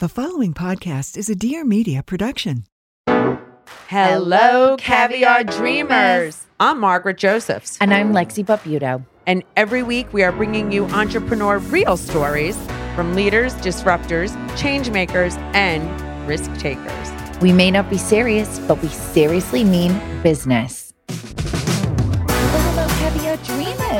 The following podcast is a Dear Media production. Hello, Caviar Dreamers. I'm Margaret Josephs. And I'm Lexi Barbuto. And every week we are bringing you entrepreneur real stories from leaders, disruptors, change makers, and risk takers. We may not be serious, but we seriously mean business.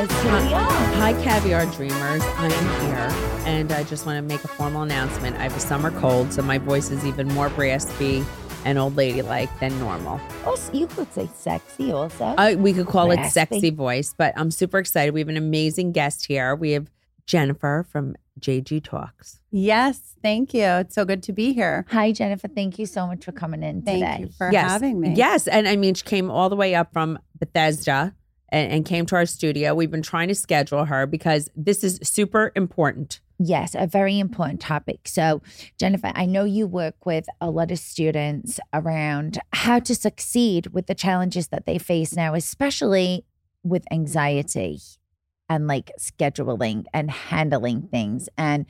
Dreamers. Here we are. Hi, Caviar Dreamers. I am here and I just want to make a formal announcement. I have a summer cold, so my voice is even more raspy and old lady like than normal. Also, you could say sexy also. Uh, we could call raspy. it sexy voice, but I'm super excited. We have an amazing guest here. We have Jennifer from JG Talks. Yes, thank you. It's so good to be here. Hi, Jennifer. Thank you so much for coming in thank today. you for yes. having me. Yes, and I mean, she came all the way up from Bethesda and, and came to our studio. We've been trying to schedule her because this is super important Yes, a very important topic. So, Jennifer, I know you work with a lot of students around how to succeed with the challenges that they face now, especially with anxiety and like scheduling and handling things. And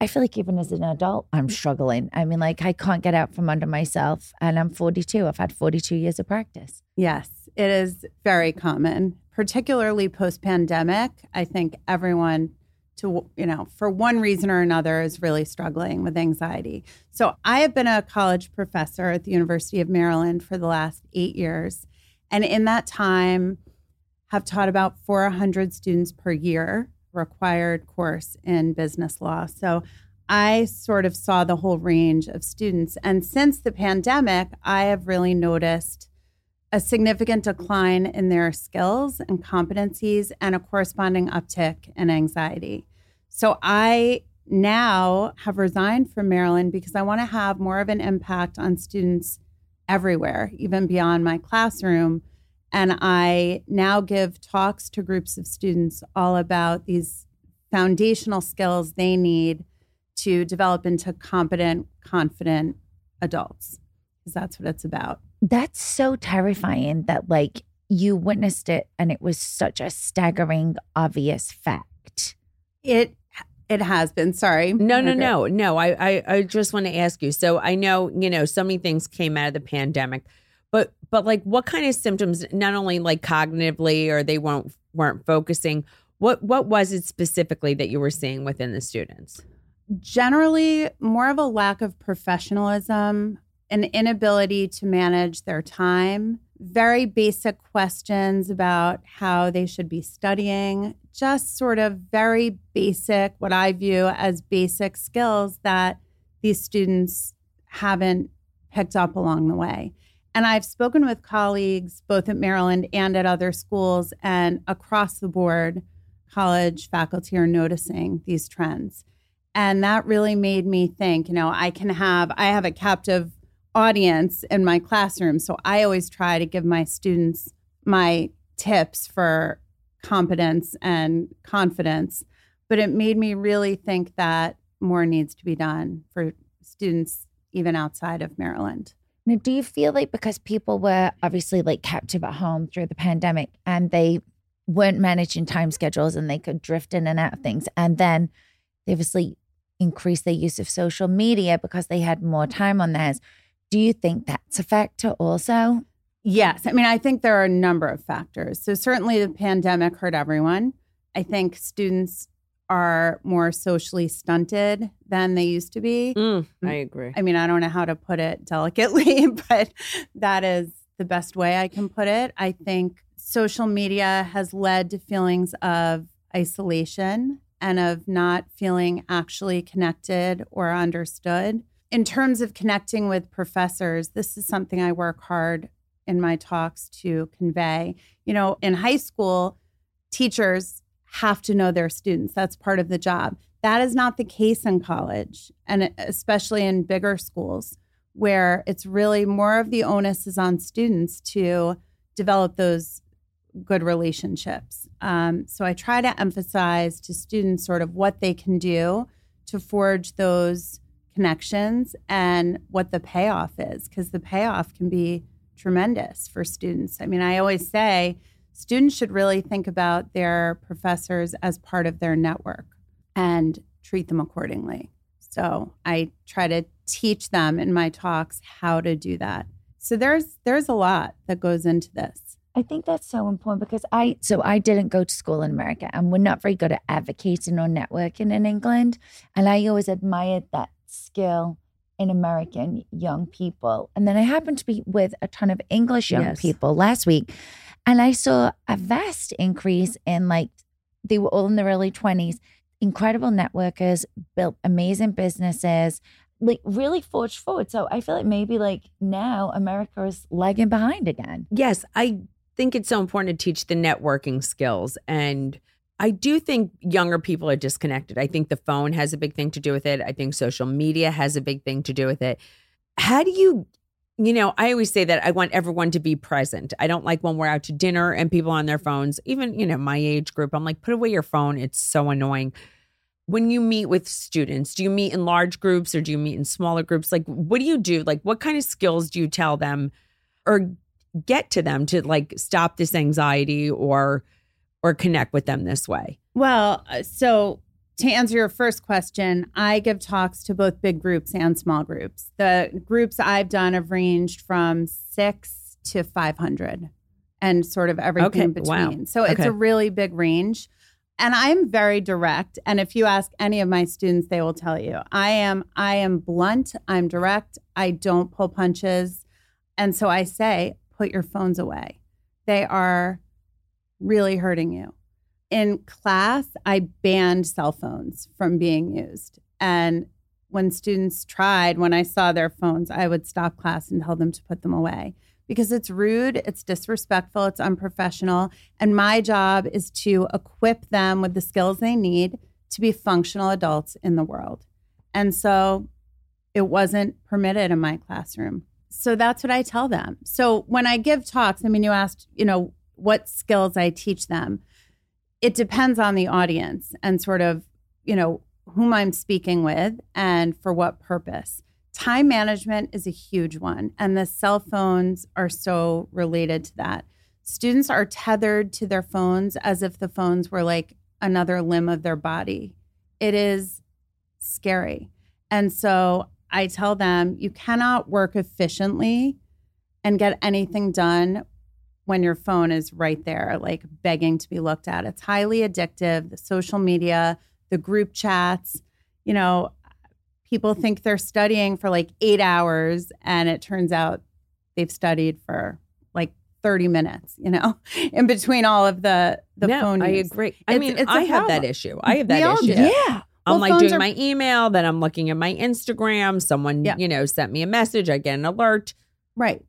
I feel like even as an adult, I'm struggling. I mean, like, I can't get out from under myself, and I'm 42. I've had 42 years of practice. Yes, it is very common, particularly post pandemic. I think everyone to, you know, for one reason or another is really struggling with anxiety. So I have been a college professor at the University of Maryland for the last eight years. And in that time, have taught about 400 students per year required course in business law. So I sort of saw the whole range of students. And since the pandemic, I have really noticed a significant decline in their skills and competencies and a corresponding uptick in anxiety. So I now have resigned from Maryland because I want to have more of an impact on students everywhere, even beyond my classroom. And I now give talks to groups of students all about these foundational skills they need to develop into competent, confident adults, because that's what it's about. That's so terrifying that, like, you witnessed it and it was such a staggering, obvious fact. It it has been. Sorry. No, no, okay. no, no. I, I, I just want to ask you. So I know, you know, so many things came out of the pandemic, but, but like, what kind of symptoms? Not only like cognitively, or they weren't weren't focusing. What, what was it specifically that you were seeing within the students? Generally, more of a lack of professionalism, an inability to manage their time, very basic questions about how they should be studying, just sort of very basic, what I view as basic skills that these students haven't picked up along the way. And I've spoken with colleagues both at Maryland and at other schools and across the board, college faculty are noticing these trends. And that really made me think, you know, I can have, I have a captive audience in my classroom. So I always try to give my students my tips for competence and confidence. But it made me really think that more needs to be done for students even outside of Maryland. Now, do you feel like because people were obviously like captive at home through the pandemic and they weren't managing time schedules and they could drift in and out of things, and then they obviously increased their use of social media because they had more time on theirs? Do you think that's a factor also? Yes. I mean, I think there are a number of factors. So, certainly the pandemic hurt everyone. I think students are more socially stunted than they used to be. Mm, I agree. I mean, I don't know how to put it delicately, but that is the best way I can put it. I think social media has led to feelings of isolation and of not feeling actually connected or understood. In terms of connecting with professors, this is something I work hard in my talks to convey. You know, in high school, teachers have to know their students. That's part of the job. That is not the case in college, and especially in bigger schools where it's really more of the onus is on students to develop those good relationships. Um, so I try to emphasize to students sort of what they can do to forge those connections and what the payoff is, because the payoff can be tremendous for students. I mean, I always say students should really think about their professors as part of their network and treat them accordingly. So I try to teach them in my talks how to do that. So there's there's a lot that goes into this. I think that's so important because I so I didn't go to school in America and we're not very good at advocating or networking in England. And I always admired that skill in American young people. And then I happened to be with a ton of English young Yes. people last week. And I saw a vast increase in like, they were all in their early 20s, incredible networkers, built amazing businesses, like really forged forward. So I feel like maybe like now America is lagging behind again. Yes, I think it's so important to teach the networking skills. And I do think younger people are disconnected. I think the phone has a big thing to do with it. I think social media has a big thing to do with it. How do you, you know, I always say that I want everyone to be present. I don't like when we're out to dinner and people on their phones, even, you know, my age group. I'm like, put away your phone. It's so annoying. When you meet with students, do you meet in large groups or do you meet in smaller groups? Like, what do you do? Like, what kind of skills do you tell them or get to them to like stop this anxiety or or connect with them this way Well, uh, so to answer your first question, I give talks to both big groups and small groups. The groups I've done have ranged from six to 500 and sort of everything Okay, in between. wow. So it's Okay. a really big range. And I'm very direct. And if you ask any of my students, they will tell you I am I am blunt, I'm direct, I don't pull punches. And so I say, put your phones away. They are really hurting you in class, I banned cell phones from being used. And when students tried, when I saw their phones, I would stop class and tell them to put them away because it's rude, it's disrespectful, it's unprofessional. And my job is to equip them with the skills they need to be functional adults in the world. And so it wasn't permitted in my classroom. So that's what I tell them. So when I give talks, I mean, you asked, you know, what skills I teach them it depends on the audience and sort of, you know, whom I'm speaking with and for what purpose. Time management is a huge one, and the cell phones are so related to that. Students are tethered to their phones as if the phones were like another limb of their body. It is scary. And so I tell them you cannot work efficiently and get anything done when your phone is right there, like begging to be looked at. It's highly addictive. The social media, the group chats, you know, people think they're studying for like eight hours, and it turns out they've studied for like 30 minutes, you know, in between all of the, the no, phone I use. agree. I mean, it's I have that issue. I have that all issue. Yeah. I'm like doing are- my email, then I'm looking at my Instagram. Someone, Yeah. you know, sent me a message. I get an alert. Right.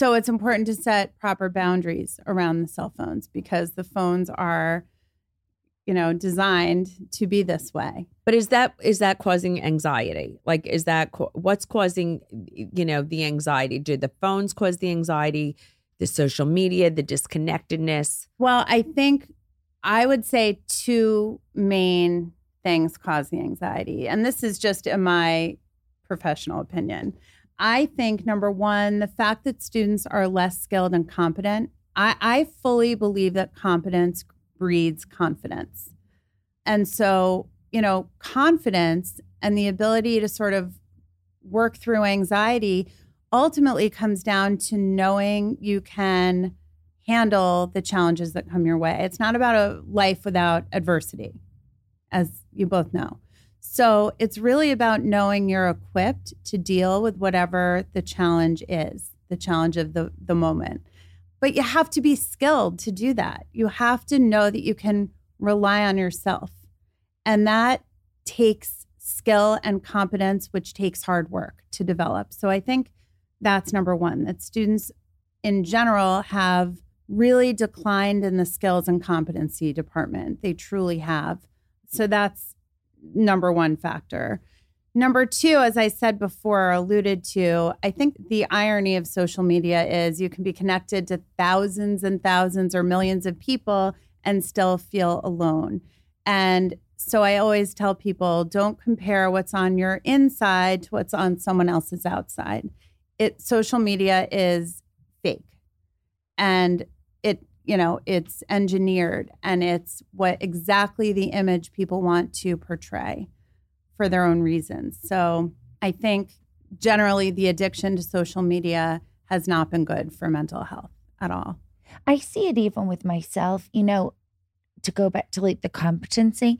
So it's important to set proper boundaries around the cell phones because the phones are, you know, designed to be this way. But is that is that causing anxiety? Like, is that what's causing, you know, the anxiety? Do the phones cause the anxiety? The social media, the disconnectedness. Well, I think I would say two main things cause the anxiety. And this is just in my professional opinion. I think number one, the fact that students are less skilled and competent. I, I fully believe that competence breeds confidence. And so, you know, confidence and the ability to sort of work through anxiety ultimately comes down to knowing you can handle the challenges that come your way. It's not about a life without adversity. as you both know. So it's really about knowing you're equipped to deal with whatever the challenge is, the challenge of the, the moment. But you have to be skilled to do that. You have to know that you can rely on yourself. And that takes skill and competence, which takes hard work to develop. So I think that's number one that students in general have really declined in the skills and competency department. They truly have. So that's number one factor. Number two, as I said before, alluded to, I think the irony of social media is you can be connected to thousands and thousands or millions of people and still feel alone. And so I always tell people don't compare what's on your inside to what's on someone else's outside. It social media is fake. And you know, it's engineered and it's what exactly the image people want to portray for their own reasons. So I think generally the addiction to social media has not been good for mental health at all. I see it even with myself, you know, to go back to like the competency.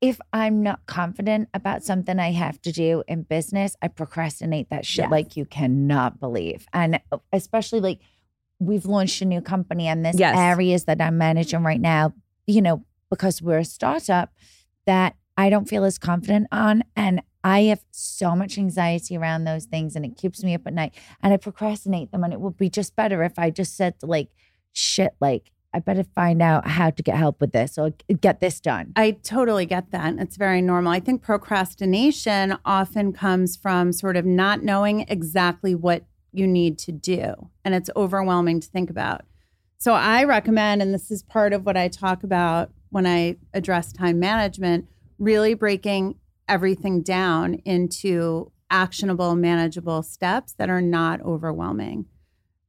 If I'm not confident about something I have to do in business, I procrastinate that shit Yes. like you cannot believe. And uh, especially like we've launched a new company and there's Yes. areas that I'm managing right now, you know, because we're a startup that I don't feel as confident on. And I have so much anxiety around those things and it keeps me up at night. And I procrastinate them. And it would be just better if I just said, like, shit, like, I better find out how to get help with this or get this done. I totally get that. It's very normal. I think procrastination often comes from sort of not knowing exactly what you need to do. And it's overwhelming to think about. So I recommend, and this is part of what I talk about when I address time management, really breaking everything down into actionable, manageable steps that are not overwhelming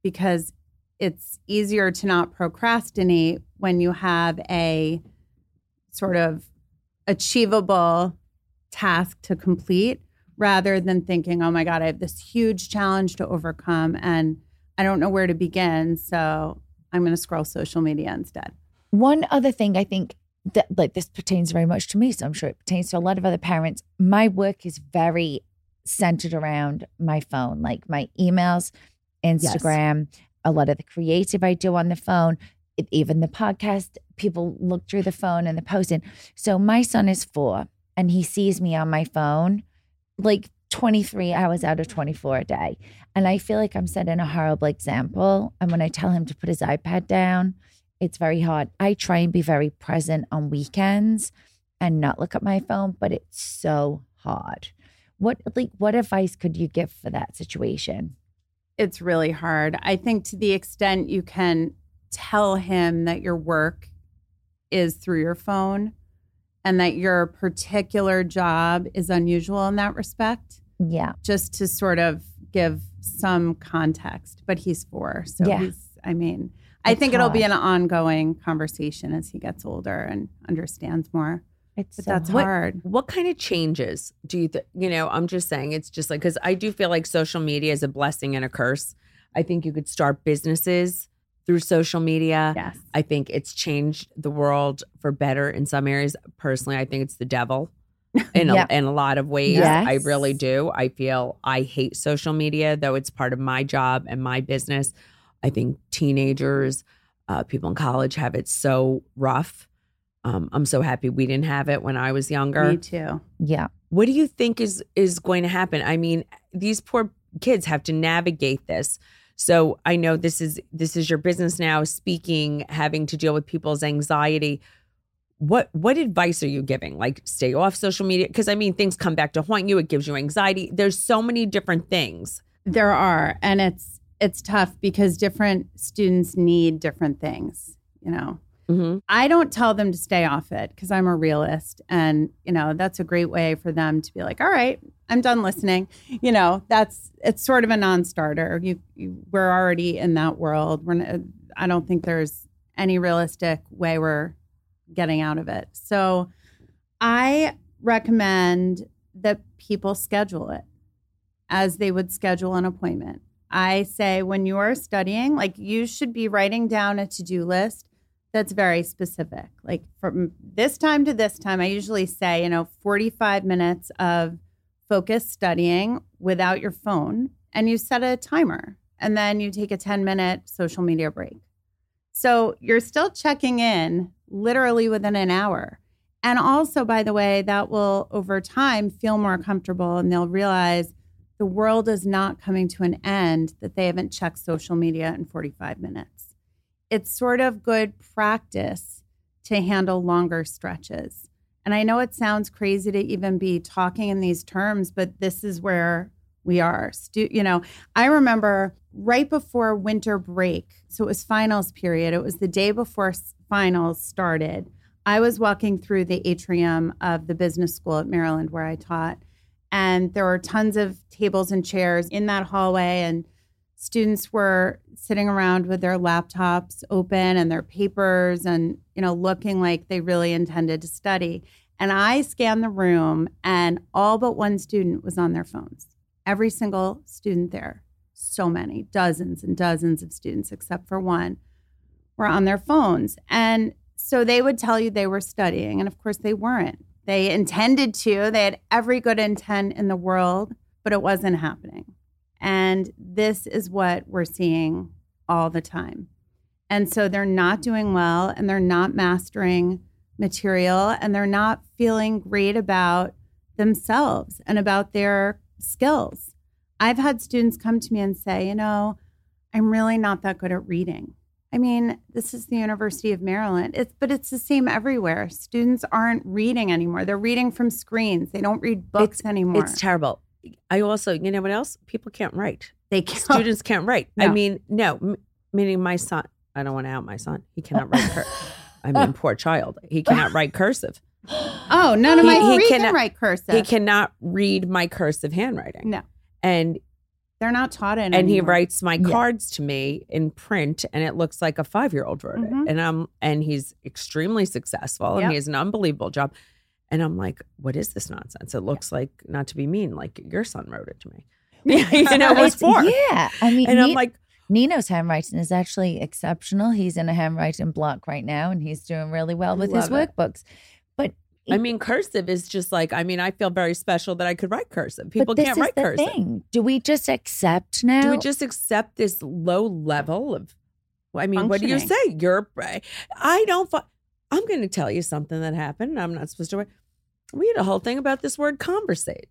because it's easier to not procrastinate when you have a sort of achievable task to complete rather than thinking, oh my God, I have this huge challenge to overcome and I don't know where to begin. So I'm going to scroll social media instead. One other thing I think that like this pertains very much to me, so I'm sure it pertains to a lot of other parents. My work is very centered around my phone, like my emails, Instagram, a lot of the creative I do on the phone, even the podcast. People look through the phone and the posting. So my son is four, and he sees me on my phone, like 23 hours out of 24 a day. And I feel like I'm setting a horrible example. And when I tell him to put his iPad down, it's very hard. I try and be very present on weekends and not look at my phone, but it's so hard. What like what advice could you give for that situation? It's really hard. I think to the extent you can tell him that your work is through your phone and that your particular job is unusual in that respect, Yeah. just to sort of give some context. But he's four. So Yeah. he's, I mean, I It's think it'll be an ongoing conversation as he gets older and understands more. It's But so that's hard. hard. What kind of changes do you think? You know, I'm just saying it's just like, because I do feel like social media is a blessing and a curse. I think you could start businesses through social media. Yes. I think it's changed the world for better in some areas. Personally, I think it's the devil in, Yeah. a, in a lot of ways. Yes. I really do. I feel I hate social media, though it's part of my job and my business. I think teenagers, uh, people in college have it so rough. Um, I'm so happy we didn't have it when I was younger. Me too. Yeah. What do you think is is going to happen? I mean, these poor kids have to navigate this. So I know this is this is your business now, speaking, having to deal with people's anxiety. What what advice are you giving? Like stay off social media because I mean things come back to haunt you. It gives you anxiety. There's so many different things. There are, and it's it's tough because different students need different things. You know, Mm-hmm. I don't tell them to stay off it because I'm a realist, and you know that's a great way for them to be like, "All right, I'm done listening." You know, that's it's sort of a non-starter. You, you we're already in that world. We're n- I don't think there's any realistic way we're getting out of it. So, I recommend that people schedule it as they would schedule an appointment. I say when you are studying, like you should be writing down a to do list that's very specific. Like from this time to this time, I usually say, you know, 45 minutes of focused studying without your phone, and you set a timer, and then you take a 10 minute social media break. So you're still checking in literally within an hour. And also, by the way, that will over time feel more comfortable and they'll realize the world is not coming to an end that they haven't checked social media in 45 minutes. It's sort of good practice to handle longer stretches. And I know it sounds crazy to even be talking in these terms, but this is where we are. Stu- you know, I remember right before winter break, so it was finals period, it was the day before finals started. I was walking through the atrium of the business school at Maryland where I taught, and there were tons of tables and chairs in that hallway, and students were sitting around with their laptops open and their papers and you know looking like they really intended to study. And i scanned the room and all but one student was on their phones. Every single student there. So many dozens and dozens of students except for one were on their phones. And so they would tell you they were studying and of course they weren't. They intended to. They had every good intent in the world but it wasn't happening and this is what we're seeing all the time. And so they're not doing well and they're not mastering material and they're not feeling great about themselves and about their skills. I've had students come to me and say, you know, I'm really not that good at reading. I mean, this is the University of Maryland. It's but it's the same everywhere. Students aren't reading anymore. They're reading from screens. They don't read books anymore. It's terrible. I also, you know what else? People can't write. they can't. Students can't write. I mean, no, m- meaning my son. I don't want to out my son. He cannot write. Cur- I mean, poor child. He cannot write cursive. Oh, none of He- my he cannot- can write cursive. He cannot read my cursive handwriting. No, And they're not taught it. and he writes my Yeah. cards to me in print and it looks like a five year old wrote Mhm. it and i'm and he's extremely successful and he has an unbelievable job and i'm like what is this nonsense it looks like not to be mean like your son wrote it to me you know it was four Yeah. I mean, and i'm like Nino's handwriting is actually exceptional. He's in a handwriting block right now and he's doing really well with his Love it. workbooks. But i mean cursive is just like i mean i feel very special that i could write cursive people can't write cursive thing. Do we just accept now? do we just accept this low level of i mean what do you say you're eh, i don't i'm going to tell you something that happened i'm not supposed to we had a whole thing about this word conversate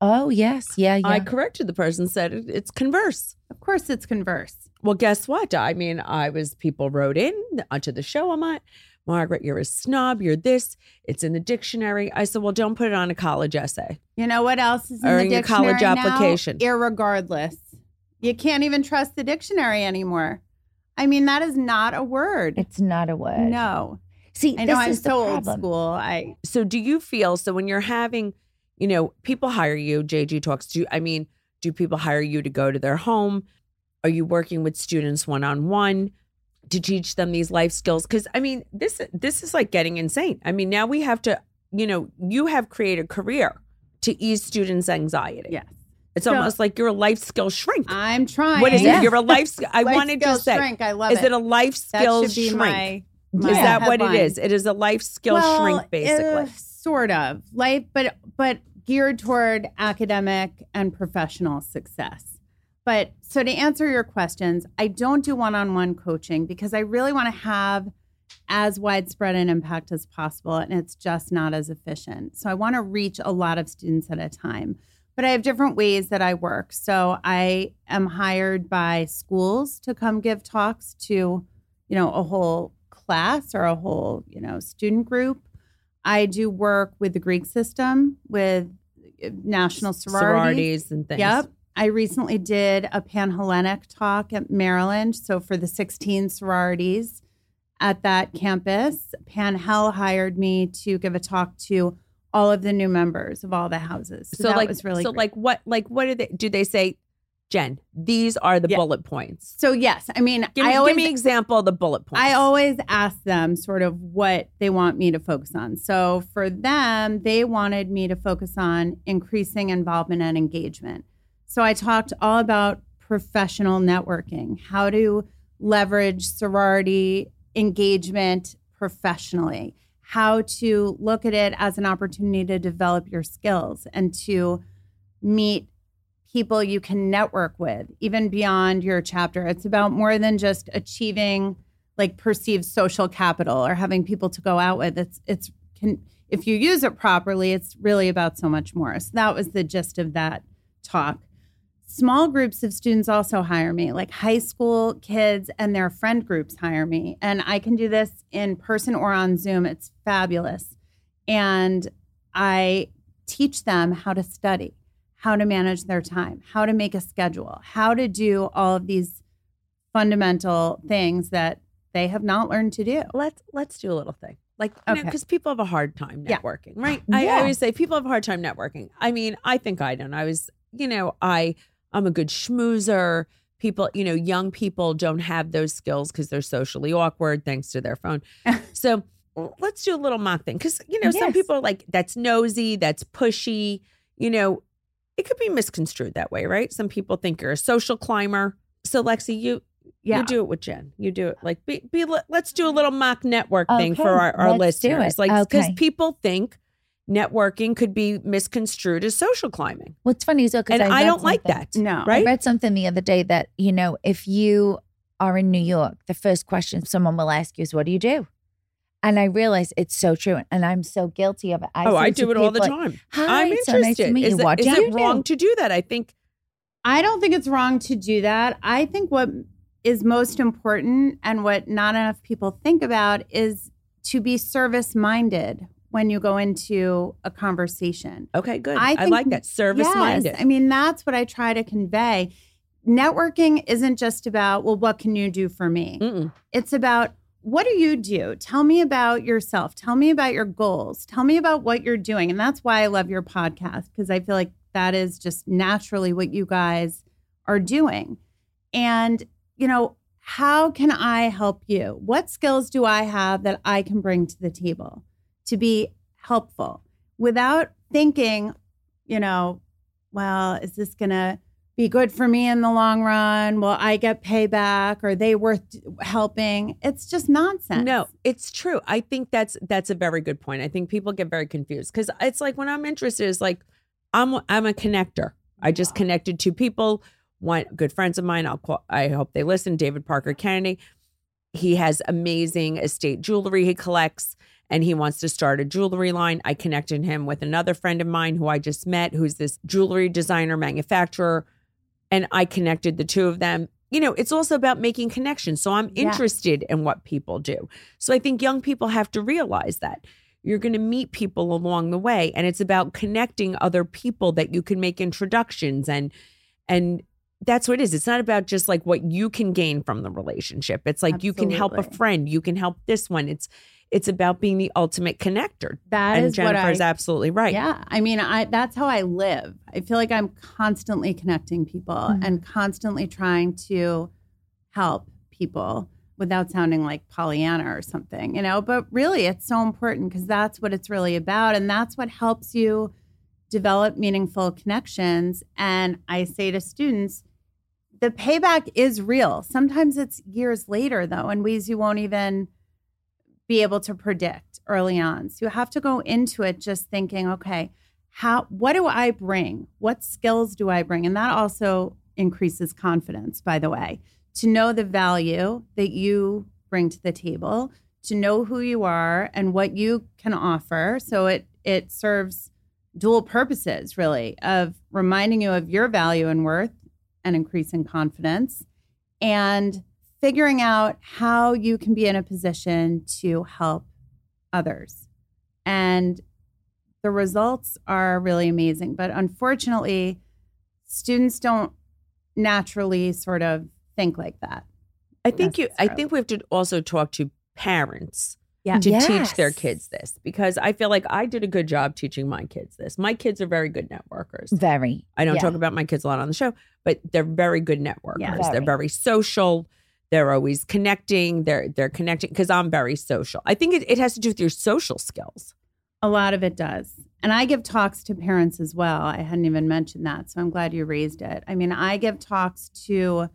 oh, yes. Yeah. Yeah. i corrected the person said it, it's converse Of course, it's converse. well guess what i mean i was people wrote in uh, onto the show i'm like margaret you're a snob you're this it's in the dictionary i said well don't put it on a college essay You know what else is in Or the in your dictionary college now? application. Irregardless, you can't even trust the dictionary anymore. I mean, that is not a word. it's not a word. no, See, I know this I'm is the so old school. I so do you feel so when you're having you know people hire you jg talks to You, i mean do people hire you to go to their home are you working with students one-on-one to teach them these life skills because i mean this this is like getting insane i mean now we have to you know you have created a career to ease students anxiety yes, it's So- almost like you're a life skill shrink I'm trying. what is Yeah. it you're a life i Life wanted to say shrink. I love is it. it a life that skills shrink my. My is that what it is it is a life skill well, shrink basically uh, sort of life, but but geared toward academic and professional success. But so to answer your questions, I don't do one-on-one coaching because I really want to have as widespread an impact as possible, and it's just not as efficient. So I want to reach a lot of students at a time. But I have different ways that I work. So I am hired by schools to come give talks to, you know, a whole class or a whole, you know, student group. I do work with the Greek system with uh, national sororities. sororities and things Yep. I recently did a Panhellenic talk at Maryland. So for the 16 sororities at that campus, Panhell hired me to give a talk to all of the new members of all the houses. So, so that like was really so great. like what like what do they do they say jen these are the Yeah. bullet points so yes, I mean give me, I always give me an example of the bullet points I always ask them sort of what they want me to focus on. So for them, they wanted me to focus on increasing involvement and engagement. So I talked all about professional networking, how to leverage sorority engagement professionally, how to look at it as an opportunity to develop your skills and to meet people you can network with, even beyond your chapter. It's about more than just achieving like perceived social capital or having people to go out with. It's it's can if you use it properly, it's really about so much more. So that was the gist of that talk. Small groups of students also hire me, like high school kids and their friend groups hire me. And I can do this in person or on Zoom. It's fabulous. And I teach them how to study, how to manage their time, how to make a schedule, how to do all of these fundamental things that they have not learned to do. Let's let's do a little thing. Like, you know, Okay. because people have a hard time Yeah. networking, right? I Yeah. always say people have a hard time networking. I mean, I think I don't. I was, you know, I I'm a good schmoozer. People, you know, young people don't have those skills because they're socially awkward thanks to their phone. so let's do a little mock thing because you know some people are like that's nosy, that's pushy. You know, it could be misconstrued that way, right? Some people think you're a social climber. So Lexi, you Yeah. you do it with Jen. You do it like be, be let's do a little mock network thing for our, our let's do listeners. it. Like because Okay. people think networking could be misconstrued as social climbing. What's funny is though, because And I, don't like that. No. Right? I read something the other day that, you know, if you are in New York, the first question someone will ask you is, What do you do? And I realize it's so true. And I'm so guilty of it. I oh, I do it all the people, like, time. Hi, I'm it's so interested. nice to meet is you. it- What is it you wrong do? to do that? I think I don't think it's wrong to do that. I think what is most important and what not enough people think about is to be service minded when you go into a conversation. okay, good. I I, think- like that. Service minded. Yes. I mean, that's what I try to convey. Networking isn't just about, well, what can you do for me? Mm-mm. It's about what do you do? Tell me about yourself. Tell me about your goals. Tell me about what you're doing. And that's why I love your podcast because I feel like that is just naturally what you guys are doing. And, you know, how can I help you? What skills do I have that I can bring to the table to be helpful without thinking, you know, well, is this going to be good for me in the long run? Will I get payback? Are they worth helping? It's just nonsense. No, it's true. I think that's that's a very good point. I think people get very confused because it's like when I'm interested, it's like I'm I'm a connector. I just connected two people, one good friends of mine. I'll call. I hope they listen. David Parker Kennedy. He has amazing estate jewelry he collects, and he wants to start a jewelry line. I connected him with another friend of mine who I just met, who's this jewelry designer manufacturer, and I connected the two of them. You know, it's also about making connections. So I'm Yeah. interested in what people do. So I think young people have to realize that you're going to meet people along the way and it's about connecting other people that you can make introductions and and that's what it is. It's not about just like what you can gain from the relationship. It's like you can help a friend, you can help this one. It's it's about being the ultimate connector. That and is Jennifer's I absolutely right. Yeah, I mean, I that's how I live. I feel like I'm constantly connecting people Mhm. and constantly trying to help people without sounding like Pollyanna or something, you know. But really, it's so important because that's what it's really about, and that's what helps you develop meaningful connections. And I say to students, the payback is real. Sometimes it's years later, though, in ways you won't even be able to predict early on. So you have to go into it just thinking, okay, how what do I bring? What skills do I bring? And that also increases confidence, by the way, to know the value that you bring to the table, to know who you are and what you can offer. So it it serves dual purposes really of reminding you of your value and worth and increasing confidence and figuring out how you can be in a position to help others. And the results are really amazing. But unfortunately, students don't naturally sort of think like that. I think you I think we have to also talk to parents Yeah. to teach their kids this because I feel like I did a good job teaching my kids this. My kids are very good networkers. Very. I don't Yeah. talk about my kids a lot on the show, but they're very good networkers. Yeah. They're Very. very social. They're always connecting. They're they're connecting because I'm very social. I think it, it has to do with your social skills. A lot of it does. And I give talks to parents as well. I hadn't even mentioned that. So I'm glad you raised it. I mean, I give talks to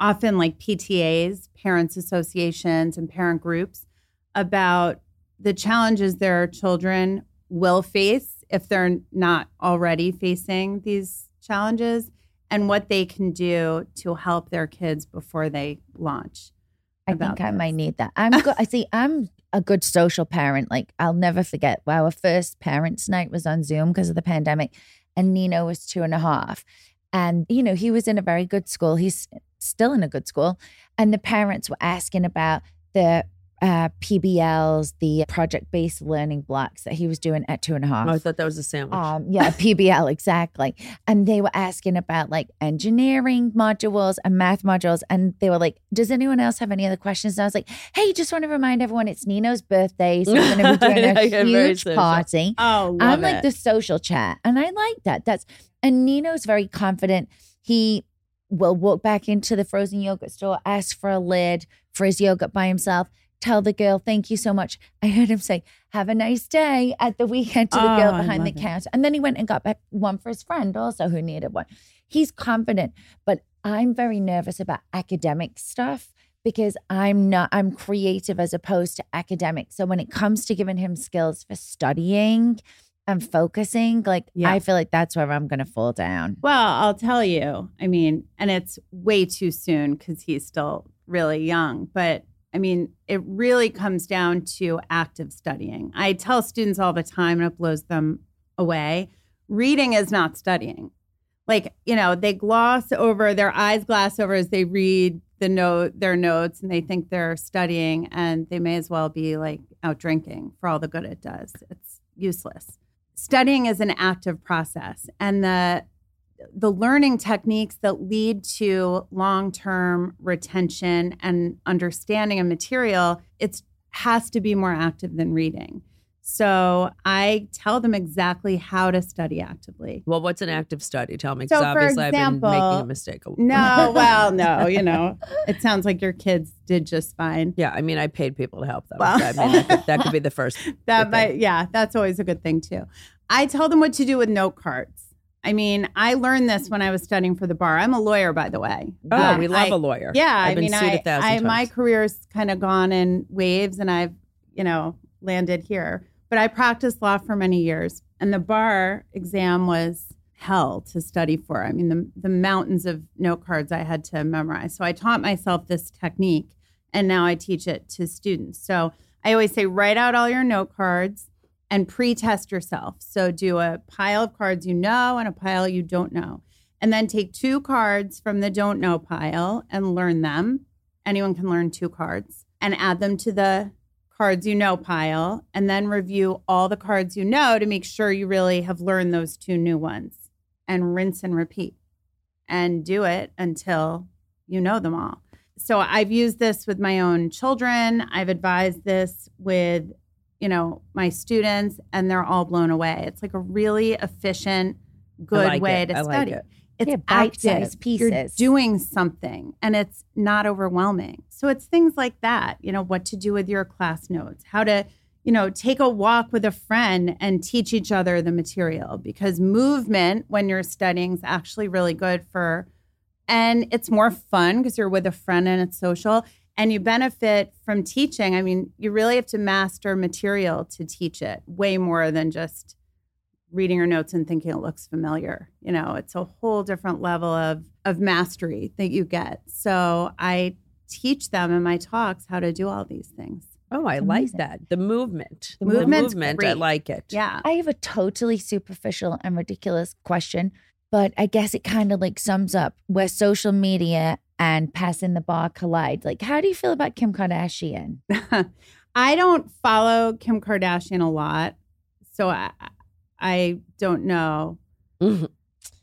often like PTAs, parents associations, and parent groups about the challenges their children will face if they're not already facing these challenges and what they can do to help their kids before they launch. I think I might need that. I'm good. I see. I'm a good social parent. Like I'll never forget. Our first parents' night was on Zoom because of the pandemic, and Nino was two and a half, and you know he was in a very good school. He's still in a good school, and the parents were asking about the uh, PBLs, the project-based learning blocks that he was doing at two and a half. Oh, I thought that was a sandwich. Um, yeah, PBL, exactly. And they were asking about like engineering modules and math modules. And they were like, Does anyone else have any other questions? And I was like, Hey, just want to remind everyone it's Nino's birthday. So we're going to be doing a huge party. Oh, I'm like it. the social chat. And I like that. That's, and Nino's very confident. He will walk back into the frozen yogurt store, ask for a lid for his yogurt by himself. Tell the girl, thank you so much. I heard him say, have a nice day at the weekend to the Oh, girl behind the it. counter. And then he went and got back one for his friend also who needed one. He's confident, but I'm very nervous about academic stuff because I'm not, I'm creative as opposed to academic. So when it comes to giving him skills for studying and focusing, like Yeah. I feel like that's where I'm going to fall down. Well, I'll tell you. I mean, and it's way too soon because he's still really young. But I mean, it really comes down to active studying. I tell students all the time, and it blows them away reading is not studying. Like, you know, they gloss over, their eyes glass over as they read the note, their notes, and they think they're studying, and they may as well be like out drinking for all the good it does. It's useless. Studying is an active process, and the the learning techniques that lead to long-term retention and understanding of material it has to be more active than reading so i tell them exactly how to study actively well, what's an active study? Tell me, So, because for obviously I've been making example- a mistake. no well no you know it sounds like your kids did just fine Yeah, I mean, I paid people to help them. Well- I mean, that could, that could be the first. that might thing. yeah that's always a good thing too i tell them what to do with note cards i mean i learned this when i was studying for the bar i'm a lawyer by the way Oh, we love I- a lawyer. Yeah, I've I been mean, sued I, a thousand I times. my career's kind of gone in waves, and I've you know landed here. But I practiced law for many years, and the bar exam was hell to study for. I mean, the the mountains of note cards I had to memorize. So I taught myself this technique, and now I teach it to students. So I always say, write out all your note cards and pre-test yourself. So do a pile of cards you know and a pile you don't know and then take two cards from the don't know pile and learn them. Anyone can learn two cards and add them to the cards you know pile, and then review all the cards you know to make sure you really have learned those two new ones and rinse and repeat and do it until you know them all. So I've used this with my own children. I've advised this with, you know, my students, and they're all blown away. It's like a really efficient, good like way it. to I study. like it. It's Yeah, bite-sized active. You're pieces. doing something and it's not overwhelming. So it's things like that, you know, what to do with your class notes, how to, you know, take a walk with a friend and teach each other the material because movement when you're studying is actually really good for and it's more fun because you're with a friend and it's social and you benefit from teaching. I mean, you really have to master material to teach it way more than just reading your notes and thinking it looks familiar. You know, it's a whole different level of of mastery that you get. So I teach them in my talks how to do all these things. Oh, I like that. The movement. The The movement's movement. I great. like it. Yeah. I have a totally superficial and ridiculous question, but I guess it kind of like sums up where social media and passing the bar collide. Like, how do you feel about Kim Kardashian? I don't follow Kim Kardashian a lot, so I I don't know Mhm.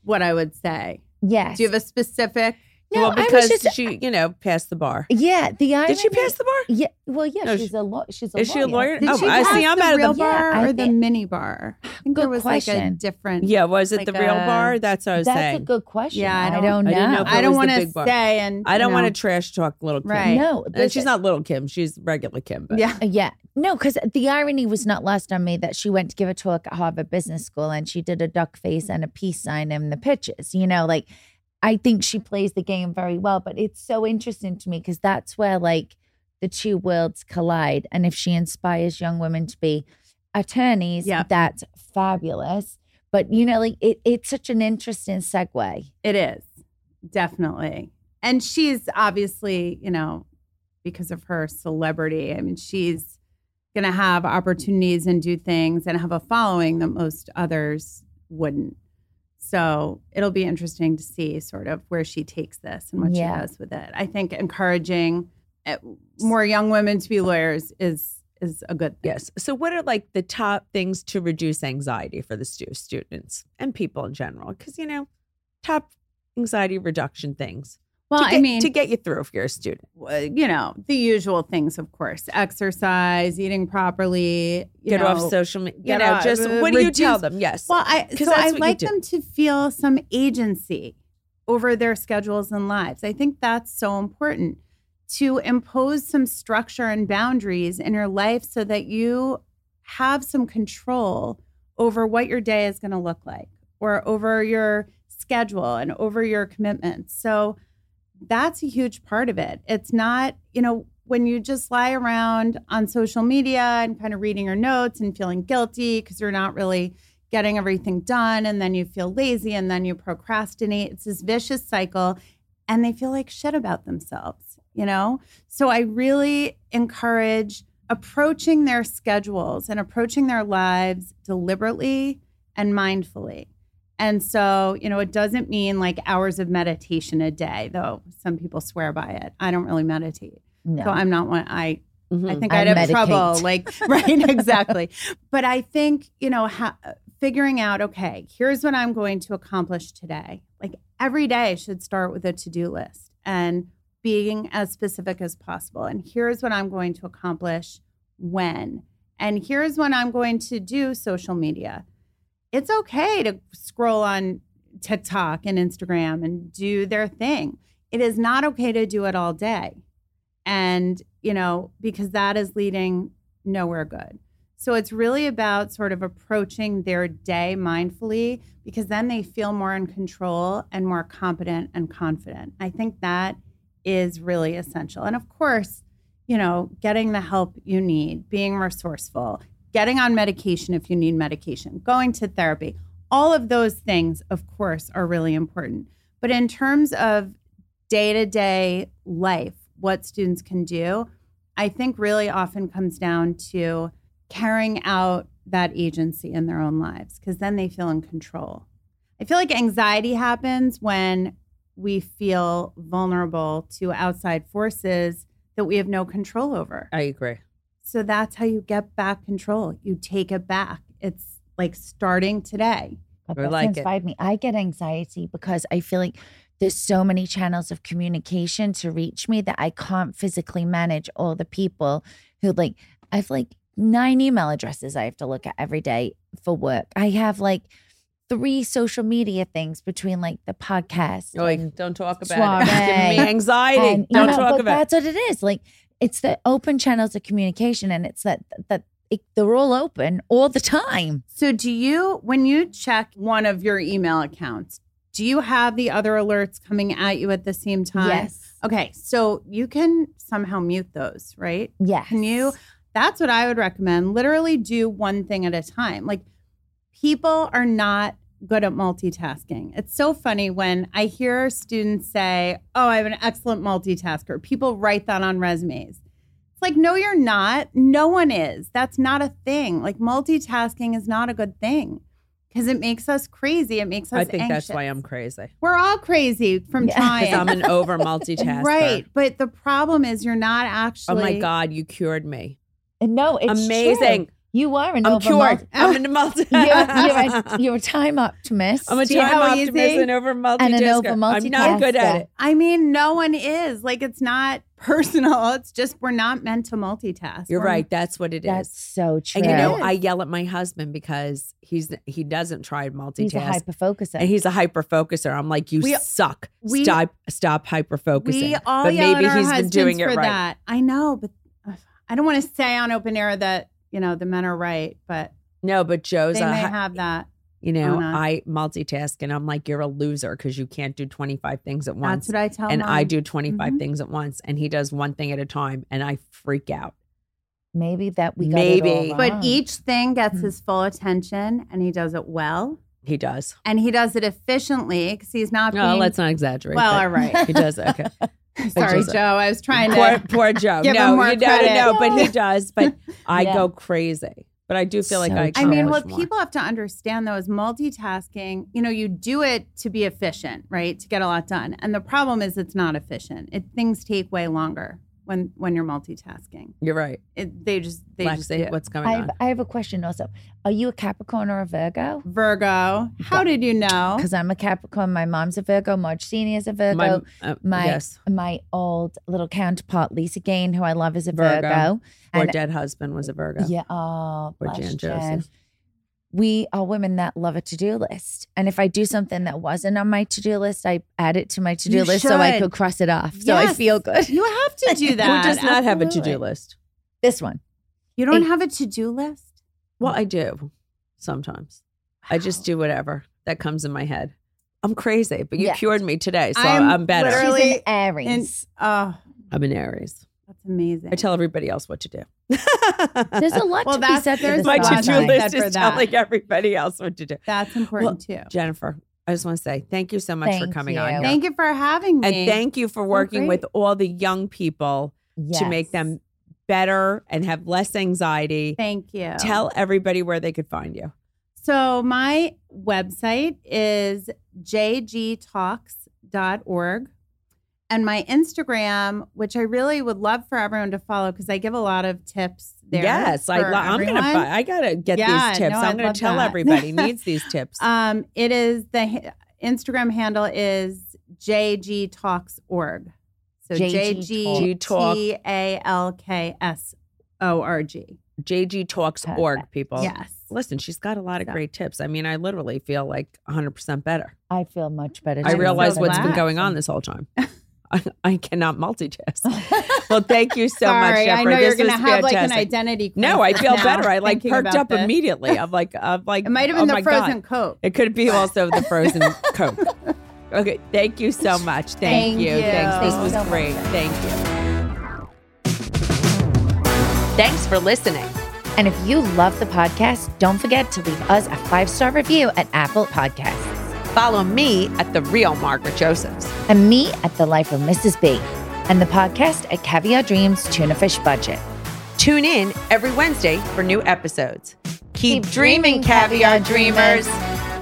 what I would say. Yes. Do you have a specific? No, well, I was because just, she, you know, passed the bar. yeah, the irony, Did she pass the bar? Yeah, well, yeah, No, she's she- a law. She's a lawyer. Is she a lawyer? Did Oh, she I pass see. I'm the out of the- bar Yeah, I or the mini bar? I think there Good was like a question. different. Yeah, was it Like the real a- bar? That's what I was That's saying. That's a good question. Yeah, I I don't- don't, I know. didn't know if I don't want to say and I don't you want to trash talk little Kim. Right. No, And she's not little Kim. She's regular Kim. But Yeah. Uh, Yeah. No, because the irony was not lost on me that she went to give a talk at Harvard Business School and she did a duck face and a peace sign in the pictures. You know, like I think she plays the game very well. But it's so interesting to me because that's where like the two worlds collide. And if she inspires young women to be attorneys, Yep. that's fabulous. But you know, like it, it's such an interesting segue. It is definitely. And she's obviously, you know, because of her celebrity, I mean, she's going to have opportunities and do things and have a following that most others wouldn't. So it'll be interesting to see sort of where she takes this and what Yeah. she does with it. I think encouraging uh, more young women to be lawyers is is a good thing. Yes. So, what are like the top things to reduce anxiety for the stu- students and people in general? Because you know, top anxiety reduction things. Well, to get, I mean, to get you through if you're a student. you know, the usual things, of course, exercise, eating properly, you Get know, off social media. You know, just uh, what do you tell them? Yes. Well, I so I like them to feel some agency over their schedules and lives. I think that's so important to impose some structure and boundaries in your life so that you have some control over what your day is going to look like or over your schedule and over your commitments. So that's a huge part of it. It's not, you know, when you just lie around on social media and kind of reading your notes and feeling guilty because you're not really getting everything done and then you feel lazy and then you procrastinate. It's this vicious cycle and they feel like shit about themselves, you know? So I really encourage approaching their schedules and approaching their lives deliberately and mindfully. And so, you know, it doesn't mean like hours of meditation a day, though some people swear by it. I don't really meditate. No. So I'm not one I I Mhm. think I I'd have medicate. trouble like right exactly. But I think, you know, ha- figuring out okay, here's what I'm going to accomplish today. Like every day should start with a to-do list and being as specific as possible. And here's what I'm going to accomplish when. And here's when I'm going to do social media. It's okay to scroll on TikTok and Instagram and do their thing. It is not okay to do it all day. And, you know, because that is leading nowhere good. So it's really about sort of approaching their day mindfully because then they feel more in control and more competent and confident. I think that is really essential. And of course, you know, getting the help you need, being resourceful, getting on medication if you need medication, going to therapy, all of those things, of course, are really important. But in terms of day to day life, what students can do, I think really often comes down to carrying out that agency in their own lives because then they feel in control. I feel like anxiety happens when we feel vulnerable to outside forces that we have no control over. I agree. So that's how you get back control. You take it back. It's like starting today. God, I that's like it. inspired me. I get anxiety because I feel like there's so many channels of communication to reach me that I can't physically manage all the people who like I have like nine email addresses I have to look at every day for work. I have like three social media things between like the podcast. Oh, and- wait, don't talk about it. It's giving me anxiety. and- don't no, talk but about it. that's what it is. Like it's the open channels of communication, and it's that that it, they're all open all the time. So, do you, when you check one of your email accounts, do you have the other alerts coming at you at the same time? Yes. Okay. So, you can somehow mute those, right? Yes. Can you? That's what I would recommend. Literally do one thing at a time. Like people are not good at multitasking. It's so funny when I hear students say, Oh, I'm an excellent multitasker. People write that on resumes. It's like, no, you're not. No one is. That's not a thing. Like multitasking is not a good thing because it makes us crazy. It makes us I think that's why I'm crazy. We're all crazy from Yeah. trying. Because I'm an over multitasker. Right. But the problem is you're not actually. Oh my God, you cured me. No, it's Amazing. true. You are an I'm over cured. I'm in a multi. You're, you're, a, you're a time optimist. I'm a time optimist and over multitasker. And an over I'm not good at it. I mean, no one is. Like, it's not personal. It's just we're not meant to multitask. You're We're- right. That's what it is. That's so true. and you know, I yell at my husband because he's he doesn't try multitask. he's a hyper focuser. and he's a hyper focuser. I'm like, you We- suck. we- stop, stop hyper focusing. We all but yell maybe at our he's been husbands doing it for right. that. I know, but I don't want to say on open air that you know the men are right, but No, but Joe's they a may have that. You know. I multitask and I'm like, you're a loser because you can't do 25 things at once. That's what I tell and I do 25 Mhm. things at once and he does one thing at a time and I freak out. Maybe that we got Maybe. it all But each thing gets Hmm. his full attention and he does it well. He does. And he does it efficiently because he's not No, being. let's not exaggerate. well, all right. He does. Okay. Sorry, just- Joe. I was trying poor, to. poor Joe. give no, him more you don't credit. know, but he does. But I Yeah. go crazy. But I do feel like I. I mean, accomplish what more. people have to understand though is multitasking, you know, you do it to be efficient, right? To get a lot done. And the problem is it's not efficient. It things take way longer when when you're multitasking. You're right. It, they just they just Lexi, do. what's going I on? I have a question also. Are you a Capricorn or a Virgo? Virgo. How did you know? Because I'm a Capricorn. My mom's a Virgo. Marge Senior is a Virgo. My, uh, my yes, my old little counterpart Lisa Gain, who I love, is a Virgo. Virgo. poor And- dead husband was a Virgo. Yeah. Oh, Or bless Jan Jen. Joseph. We are women that love a to do list. And if I do something that wasn't on my to do list, I add it to my to do You list so I could cross it off. So I feel good. You have to do that. Who does not have a to do list? This one. You don't have a to do list? Well, I do sometimes. I just do whatever that comes in my head. I'm crazy, but you Yeah. cured me today, so I'm I'm, better. literally- She's an And Aries. oh, I'm an Aries. That's amazing. I tell everybody else what to do. There's a lot Well, to be said for there's my a lot to to do be podcast. said list for is that. telling everybody else what to do. That's important too. Jennifer, I just want to say thank you so much for coming you. on here. Thank you for having me. and thank you for working with all the young people to make them better and have less anxiety. Thank you. Tell everybody where they could find you. So my website is jgtalks.org. And my Instagram, which I really would love for everyone to follow because I give a lot of tips there. yes, I, for lo- I'm gonna. buy- I gotta get Yeah, these tips. no, I'm I'd gonna tell that. everybody needs these tips. Um, it is the Instagram handle is jgtalks.org. So JG J Talk. G T A L K S O R G. JG Talks org Perfect. people. Yes. Listen, she's got a lot of So. great tips. I mean, I literally feel like 100% better. I feel much better. I realize so what's been going on this whole time. I, I cannot multitask. well, thank you so much, Sorry, I know this you're going to was have like an identity. No, I feel now, better. I like thinking perked up this. immediately. I'm like, I'm like, It might have oh been my the frozen God. Coke. It could be also the frozen Coke. Okay, thank you so much. Thank, Thank you. you. Thanks. This Thank was you so much. great. Thank you. Thanks for listening. And if you love the podcast, don't forget to leave us a five star review at Apple Podcasts Follow me at the real Margaret Josephs. and me at The Life of Mrs. B and the podcast at Caviar Dreams Tuna Fish Budget. Tune in every Wednesday for new episodes. Keep, Keep dreaming, caviar dreamers. dreamers.